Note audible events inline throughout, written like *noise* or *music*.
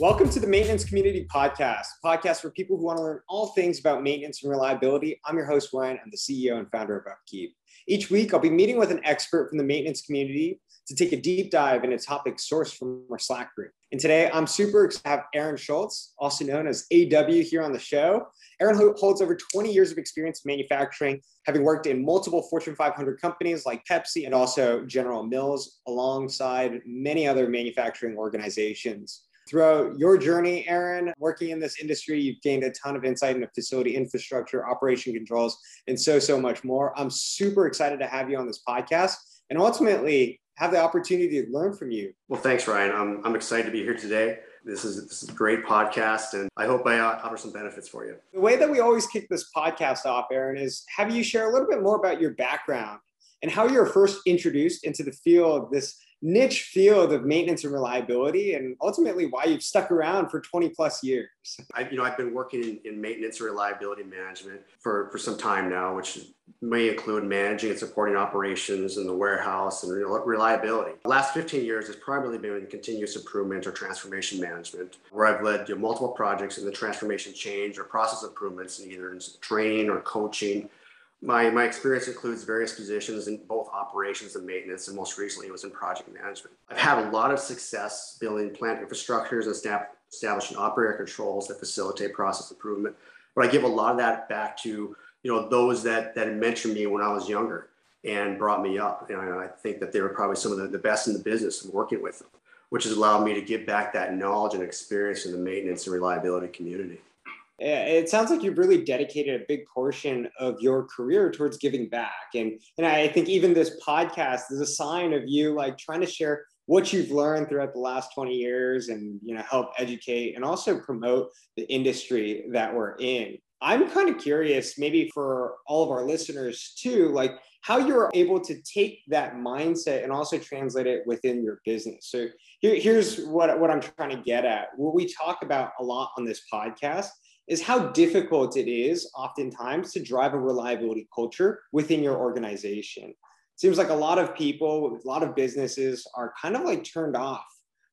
Welcome to the Maintenance Community Podcast, podcast for people who want to learn all things about maintenance and reliability. I'm your host, Ryan. I'm the CEO and founder of Upkeep. Each week, I'll be meeting with an expert from the maintenance community to take a deep dive into topic sourced from our Slack group. And today, I'm super excited to have Aaron Schultz, also known as AW, here on the show. Aaron holds over 20 years of experience in manufacturing, having worked in multiple Fortune 500 companies like Pepsi and also General Mills, alongside many other manufacturing organizations. Throughout your journey, Aaron, working in this industry, you've gained a ton of insight into facility infrastructure, operation controls, and so, so much more. I'm super excited to have you on this podcast and ultimately have the opportunity to learn from you. Well, thanks, Ryan. I'm, I'm excited to be here today. This is, this is a great podcast, and I hope I uh, offer some benefits for you. The way that we always kick this podcast off, Aaron, is have you share a little bit more about your background and how you were first introduced into the field, of this niche field of maintenance and reliability and ultimately why you've stuck around for 20 plus years. I, you know i've been working in, in, maintenance and reliability management for, for some time now which may include managing and supporting operations in the warehouse and reliability. The last 15 years has primarily been in continuous improvement or transformation management where i've led you know, multiple projects in the transformation change or process improvements in either in training or coaching my, my experience includes various positions in both operations and maintenance, and most recently it was in project management. I've had a lot of success building plant infrastructures and establishing operator controls that facilitate process improvement. But I give a lot of that back to you know those that that mentored me when I was younger and brought me up. And I think that they were probably some of the, the best in the business working with them, which has allowed me to give back that knowledge and experience in the maintenance and reliability community. It sounds like you've really dedicated a big portion of your career towards giving back. And, and I think even this podcast is a sign of you like trying to share what you've learned throughout the last 20 years and you know help educate and also promote the industry that we're in. I'm kind of curious, maybe for all of our listeners too, like how you're able to take that mindset and also translate it within your business. So here, here's what, what I'm trying to get at. What we talk about a lot on this podcast is how difficult it is oftentimes to drive a reliability culture within your organization. It seems like a lot of people, a lot of businesses are kind of like turned off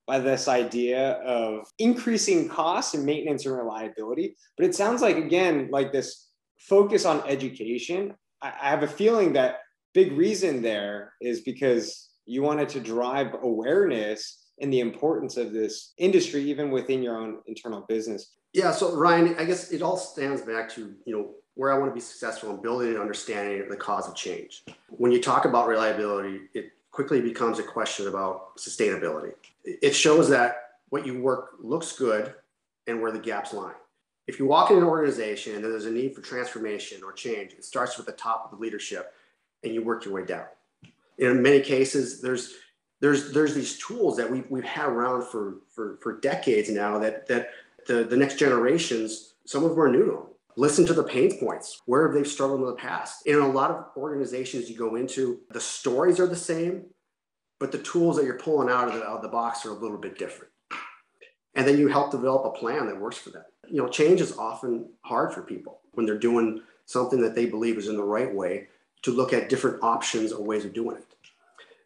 by this idea of increasing costs and maintenance and reliability. But it sounds like, again, like this focus on education. I, have a feeling that big reason there is because you wanted to drive awareness and the importance of this industry, even within your own internal business. Yeah. So Ryan, I guess it all stands back to, you know, where I want to be successful in building an understanding of the cause of change. When you talk about reliability, it quickly becomes a question about sustainability. It shows that what you work looks good and where the gaps lie. If you walk in an organization and there's a need for transformation or change, it starts with the top of the leadership and you work your way down. In many cases, there's there's there's these tools that we've, we've had around for, for, for decades now that that the, the next generations, some of them are new to them. Listen to the pain points. Where have they struggled in the past? In a lot of organizations you go into, the stories are the same, but the tools that you're pulling out of the, out of the box are a little bit different. And then you help develop a plan that works for them. You know, change is often hard for people when they're doing something that they believe is in the right way to look at different options or ways of doing it.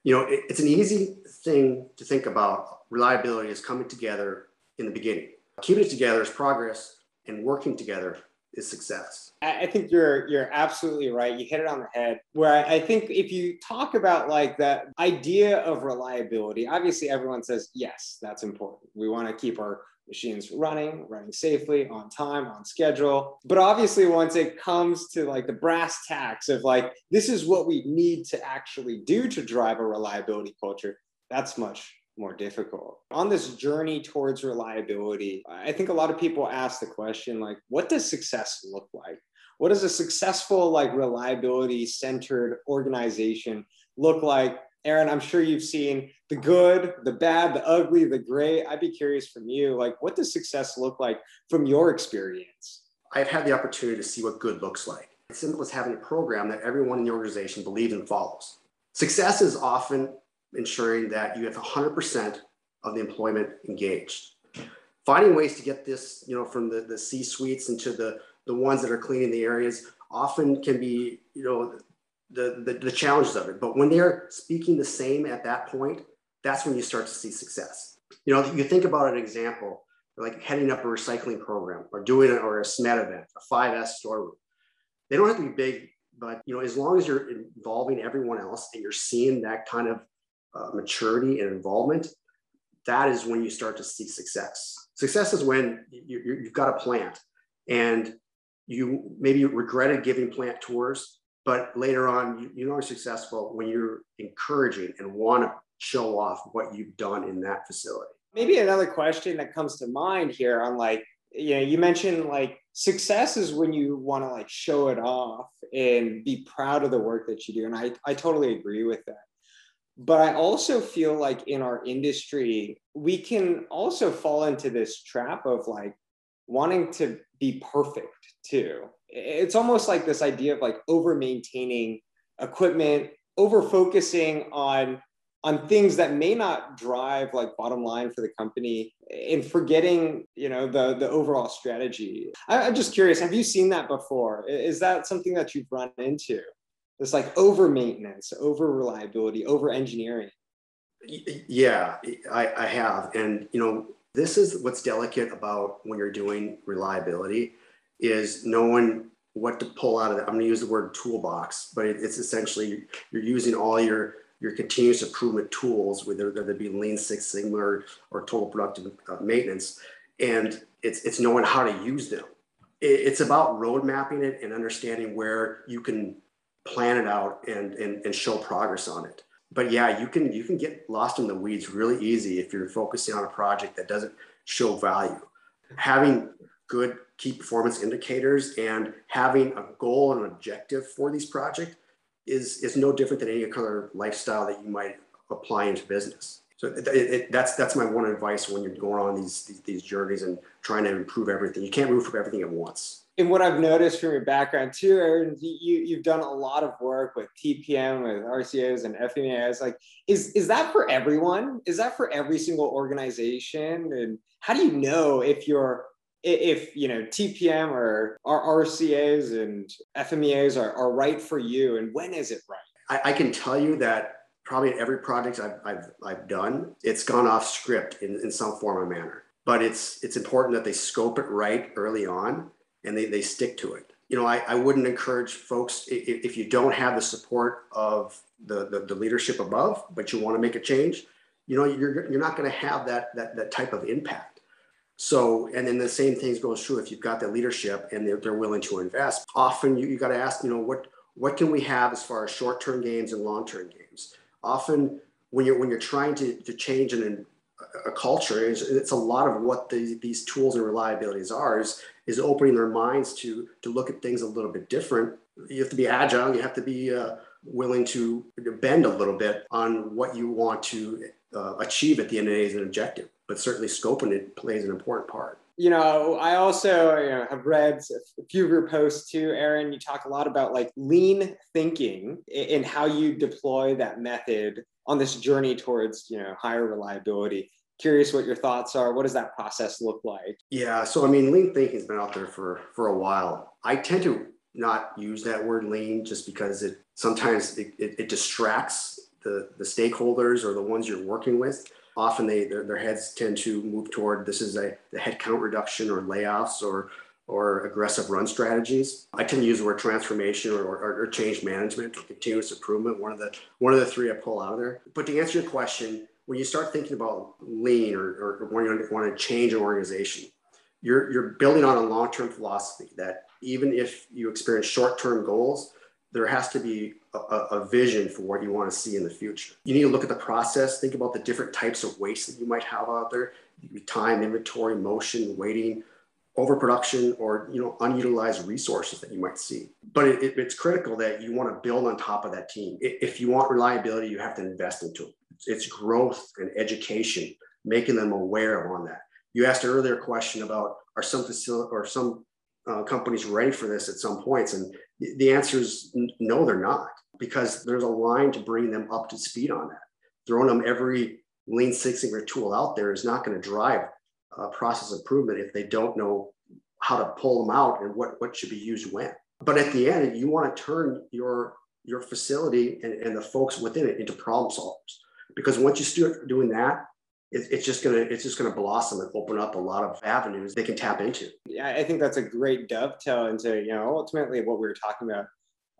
You know, it, it's an easy thing to think about reliability is coming together in the beginning keeping it together is progress and working together is success. I think you're you're absolutely right. You hit it on the head. Where I think if you talk about like that idea of reliability, obviously everyone says yes, that's important. We want to keep our machines running, running safely, on time, on schedule. But obviously, once it comes to like the brass tacks of like this is what we need to actually do to drive a reliability culture, that's much more difficult. On this journey towards reliability, I think a lot of people ask the question like, what does success look like? What does a successful, like reliability centered organization look like? Aaron, I'm sure you've seen the good, the bad, the ugly, the great. I'd be curious from you, like, what does success look like from your experience? I've had the opportunity to see what good looks like. It's simple as having a program that everyone in the organization believes and follows. Success is often ensuring that you have 100% of the employment engaged. Finding ways to get this, you know, from the, the C suites into the, the ones that are cleaning the areas often can be, you know, the, the, the challenges of it. But when they're speaking the same at that point, that's when you start to see success. You know, you think about an example like heading up a recycling program or doing it or a SMED event, a 5S storeroom. They don't have to be big, but you know, as long as you're involving everyone else and you're seeing that kind of uh, maturity and involvement, that is when you start to see success. Success is when you, you've got a plant and you maybe regretted giving plant tours, but later on you, you know are successful when you're encouraging and want to show off what you've done in that facility. Maybe another question that comes to mind here on like, you know, you mentioned like success is when you want to like show it off and be proud of the work that you do. And I, I totally agree with that. But I also feel like in our industry, we can also fall into this trap of like wanting to be perfect too. It's almost like this idea of like over maintaining equipment, over focusing on on things that may not drive like bottom line for the company and forgetting you know the the overall strategy. I, am just curious have you seen that before? Is that something that you've run into this like over maintenance over reliability over engineering yeah I, I have and you know this is what's delicate about when you're doing reliability is knowing what to pull out of it i'm going to use the word toolbox but it's essentially you're using all your your continuous improvement tools, whether they be Lean Six Sigma or, or total productive uh, maintenance, and it's it's knowing how to use them. It, it's about road mapping it and understanding where you can plan it out and, and and show progress on it. But yeah, you can you can get lost in the weeds really easy if you're focusing on a project that doesn't show value. Having good key performance indicators and having a goal and an objective for these projects is is no different than any other lifestyle that you might apply into business. So it, it, that's that's my one advice when you're going on these, these, these journeys and trying to improve everything. You can't move improve everything at once. And what I've noticed from your background too, Aaron, you you've done a lot of work with TPM, with RCAs and FMEAs. Like, is is that for everyone? Is that for every single organization? And how do you know if you're if you know TPM or our RCAs and FMEAs are, are right for you, and when is it right? I, I can tell you that probably every project I've, I've, I've done, it's gone off script in, in some form or manner. But it's it's important that they scope it right early on and they, they stick to it. You know, I, I wouldn't encourage folks if, if you don't have the support of the, the, the leadership above, but you want to make a change, you know, you're, you're not going to have that, that, that type of impact so, and then the same things goes true if you've got the leadership and they're, they're willing to invest. Often you, you got to ask, you know, what what can we have as far as short-term gains and long-term gains? Often when you're when you're trying to, to change an, a culture, it's, it's a lot of what the, these tools and reliabilities are is, is opening their minds to to look at things a little bit different. You have to be agile. You have to be uh, willing to bend a little bit on what you want to uh, achieve at the end of the day as an objective but certainly scoping it plays an important part. You know, I also you know, have read a few of your posts too, Aaron. You talk a lot about like lean thinking and how you deploy that method on this journey towards you know higher reliability. Curious what your thoughts are. What does that process look like? Yeah, so I mean, lean thinking has been out there for for a while. I tend to not use that word lean just because it sometimes it, it, it distracts the the stakeholders or the ones you're working with often they their, their heads tend to move toward this is a the headcount reduction or layoffs or or aggressive run strategies. I tend to use the word transformation or, or, or, change management or continuous improvement. One of the one of the three I pull out of there. But to answer your question, when you start thinking about lean or, or when you want to change an organization, you're you're building on a long-term philosophy that even if you experience short-term goals, there has to be a, a, vision for what you want to see in the future. You need to look at the process, think about the different types of waste that you might have out there, time, inventory, motion, waiting, overproduction, or you know unutilized resources that you might see. But it, it, it's critical that you want to build on top of that team. If you want reliability, you have to invest into it. It's growth and education, making them aware of on that. You asked an earlier question about are some facility or some uh, companies ready for this at some points? And the answer is no, they're not, because there's a line to bring them up to speed on that. Throwing them every Lean Six Sigma tool out there is not going to drive uh, process improvement if they don't know how to pull them out and what, what should be used when. But at the end, you want to turn your your facility and, and the folks within it into problem solvers. Because once you start doing that, it, it's just gonna it's just gonna blossom and open up a lot of avenues they can tap into. Yeah, I think that's a great dovetail into you know ultimately what we were talking about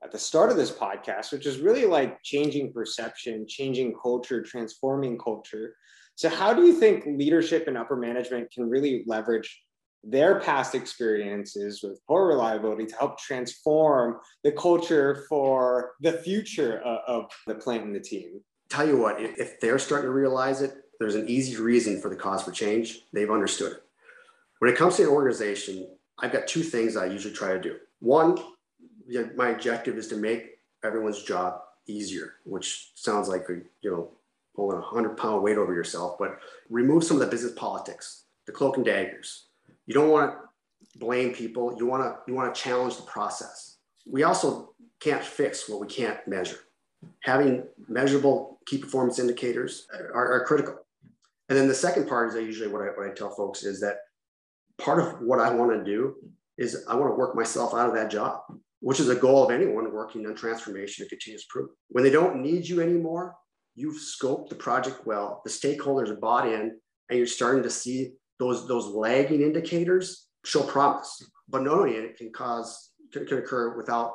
at the start of this podcast, which is really like changing perception, changing culture, transforming culture. So, how do you think leadership and upper management can really leverage their past experiences with poor reliability to help transform the culture for the future of, the plant and the team? Tell you what, if they're starting to realize it, there's an easy reason for the cause for change. They've understood it. When it comes to an organization, I've got two things I usually try to do. One, my objective is to make everyone's job easier, which sounds like you know pulling a hundred pound weight over yourself, but remove some of the business politics, the cloak and daggers. You don't want to blame people. You want to you want to challenge the process. We also can't fix what we can't measure. Having measurable key performance indicators are, are critical. And then the second part is I usually what I, what I tell folks is that part of what I want to do is I want to work myself out of that job, which is a goal of anyone working on transformation and continuous improvement. When they don't need you anymore, you've scoped the project well, the stakeholders are bought in, and you're starting to see those, those lagging indicators show promise. But knowing it can cause, can, can occur without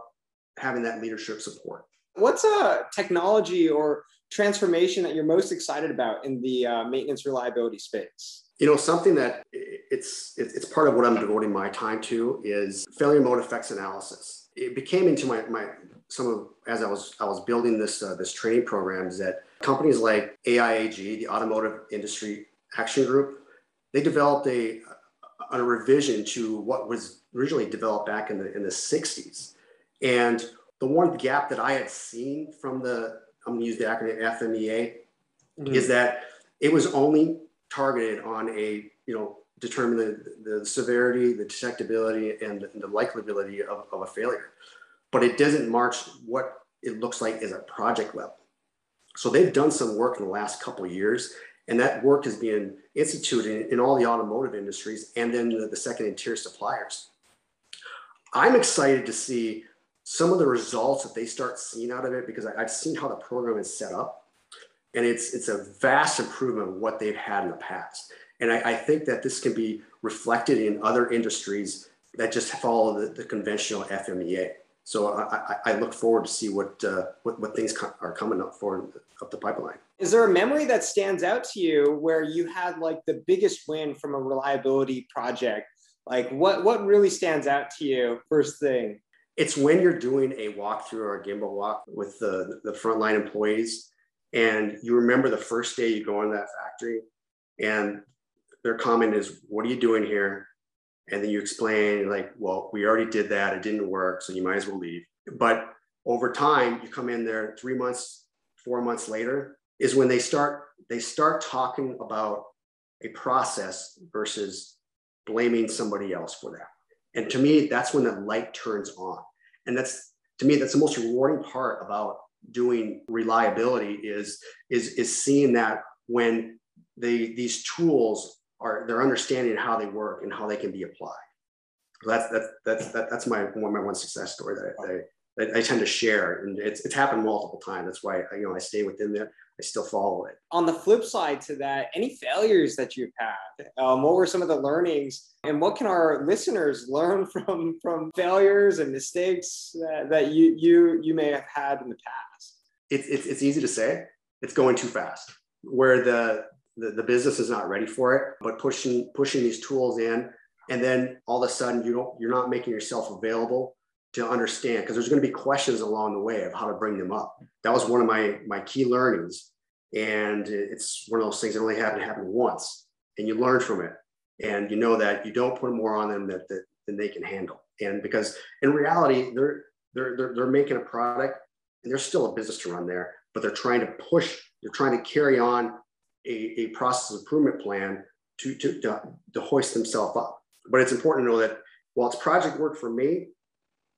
having that leadership support. What's a technology or transformation that you're most excited about in the uh, maintenance reliability space? You know, something that it's it's part of what I'm devoting my time to is failure mode effects analysis. It became into my my some of as I was I was building this uh, this training programs that companies like AIAG, the Automotive Industry Action Group, they developed a a revision to what was originally developed back in the in the 60s. And the one gap that I had seen from the I'm going to use the acronym FMEA, mm-hmm. is that it was only targeted on a, you know, determine the, the severity, the detectability, and the likability of, of a failure. But it doesn't march what it looks like as a project level. So they've done some work in the last couple of years, and that work has been instituted in, in all the automotive industries and then the, the second and tier suppliers. I'm excited to see some of the results that they start seeing out of it because I, have seen how the program is set up and it's it's a vast improvement of what they've had in the past and I, I think that this can be reflected in other industries that just follow the, the conventional fmea so I, I, look forward to see what, uh, what, what things are coming up for up the pipeline. Is there a memory that stands out to you where you had like the biggest win from a reliability project? Like what what really stands out to you first thing? it's when you're doing a walkthrough or a gemba walk with the, the frontline employees and you remember the first day you go in that factory and their comment is what are you doing here? And then you explain like well we already did that. It didn't work so you might as well leave. But over time you come in there three months four months later is when they start they start talking about a process versus blaming somebody else for that. And to me that's when the light turns on. And that's to me that's the most rewarding part about doing reliability is is is seeing that when they these tools are they're understanding how they work and how they can be applied so that's that's that's that, that's my one my one success story that I, that I, tend to share and it's, it's happened multiple times that's why you know I stay within there I still follow it. On the flip side to that, any failures that you've had? Um, what were some of the learnings, and what can our listeners learn *laughs* from from failures and mistakes that, that you you you may have had in the past? It's it's, it's easy to say. It's going too fast. Where the, the the business is not ready for it, but pushing pushing these tools in, and then all of a sudden you don't you're not making yourself available to understand because there's going to be questions along the way of how to bring them up. That was one of my my key learnings, and it's one of those things that only happened happen once, and you learn from it, and you know that you don't put more on them that, that than they can handle. And because in reality, they're they're they're, they're making a product, and there's still a business to run there, but they're trying to push, they're trying to carry on a, a process improvement plan to, to, to, to hoist themselves up. But it's important to know that while it's project work for me,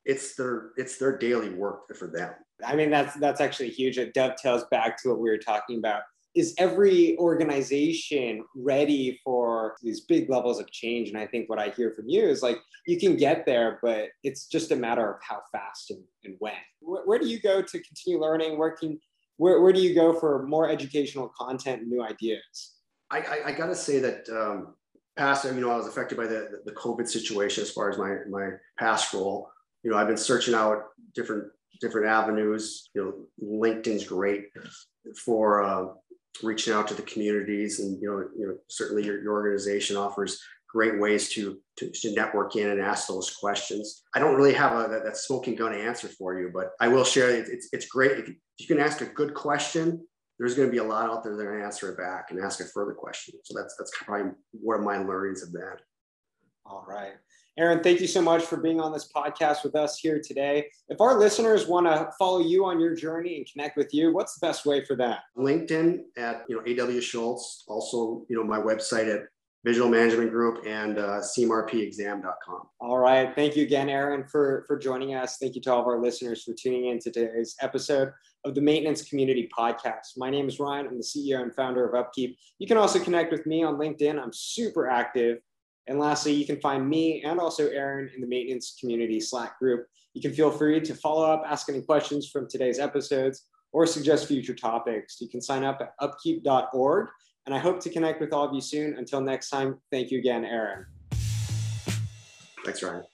it's their it's their daily work for them. I mean, that's that's actually huge. It dovetails back to what we were talking about. Is every organization ready for these big levels of change? And I think what I hear from you is like you can get there, but it's just a matter of how fast and, and when. Where, where do you go to continue learning? Where can where, where do you go for more educational content and new ideas? I, I, I got to say that um, past, you know, I was affected by the, the COVID situation as far as my, my past role. You know, I've been searching out different different avenues. You know, LinkedIn's great for uh, reaching out to the communities, and you know, you know, certainly your, your organization offers great ways to, to, to network in and ask those questions. I don't really have a, that, that smoking gun answer for you, but I will share it. It's, it's great if you, if you can ask a good question there's going to be a lot out there that are going to answer it back and ask a further question. So that's that's probably one of my learnings of that. All right. Aaron, thank you so much for being on this podcast with us here today. If our listeners want to follow you on your journey and connect with you, what's the best way for that? LinkedIn at you know AW Schultz. Also, you know my website at Visual Management Group and uh, CMRPexam.com. All right. Thank you again, Aaron, for, for joining us. Thank you to all of our listeners for tuning in to today's episode of the Maintenance Community Podcast. My name is Ryan. I'm the CEO and founder of Upkeep. You can also connect with me on LinkedIn. I'm super active. And lastly, you can find me and also Aaron in the Maintenance Community Slack group. You can feel free to follow up, ask any questions from today's episodes, or suggest future topics. You can sign up at upkeep.org and I hope to connect with all of you soon. Until next time, thank you again, Aaron. Thanks, Ryan.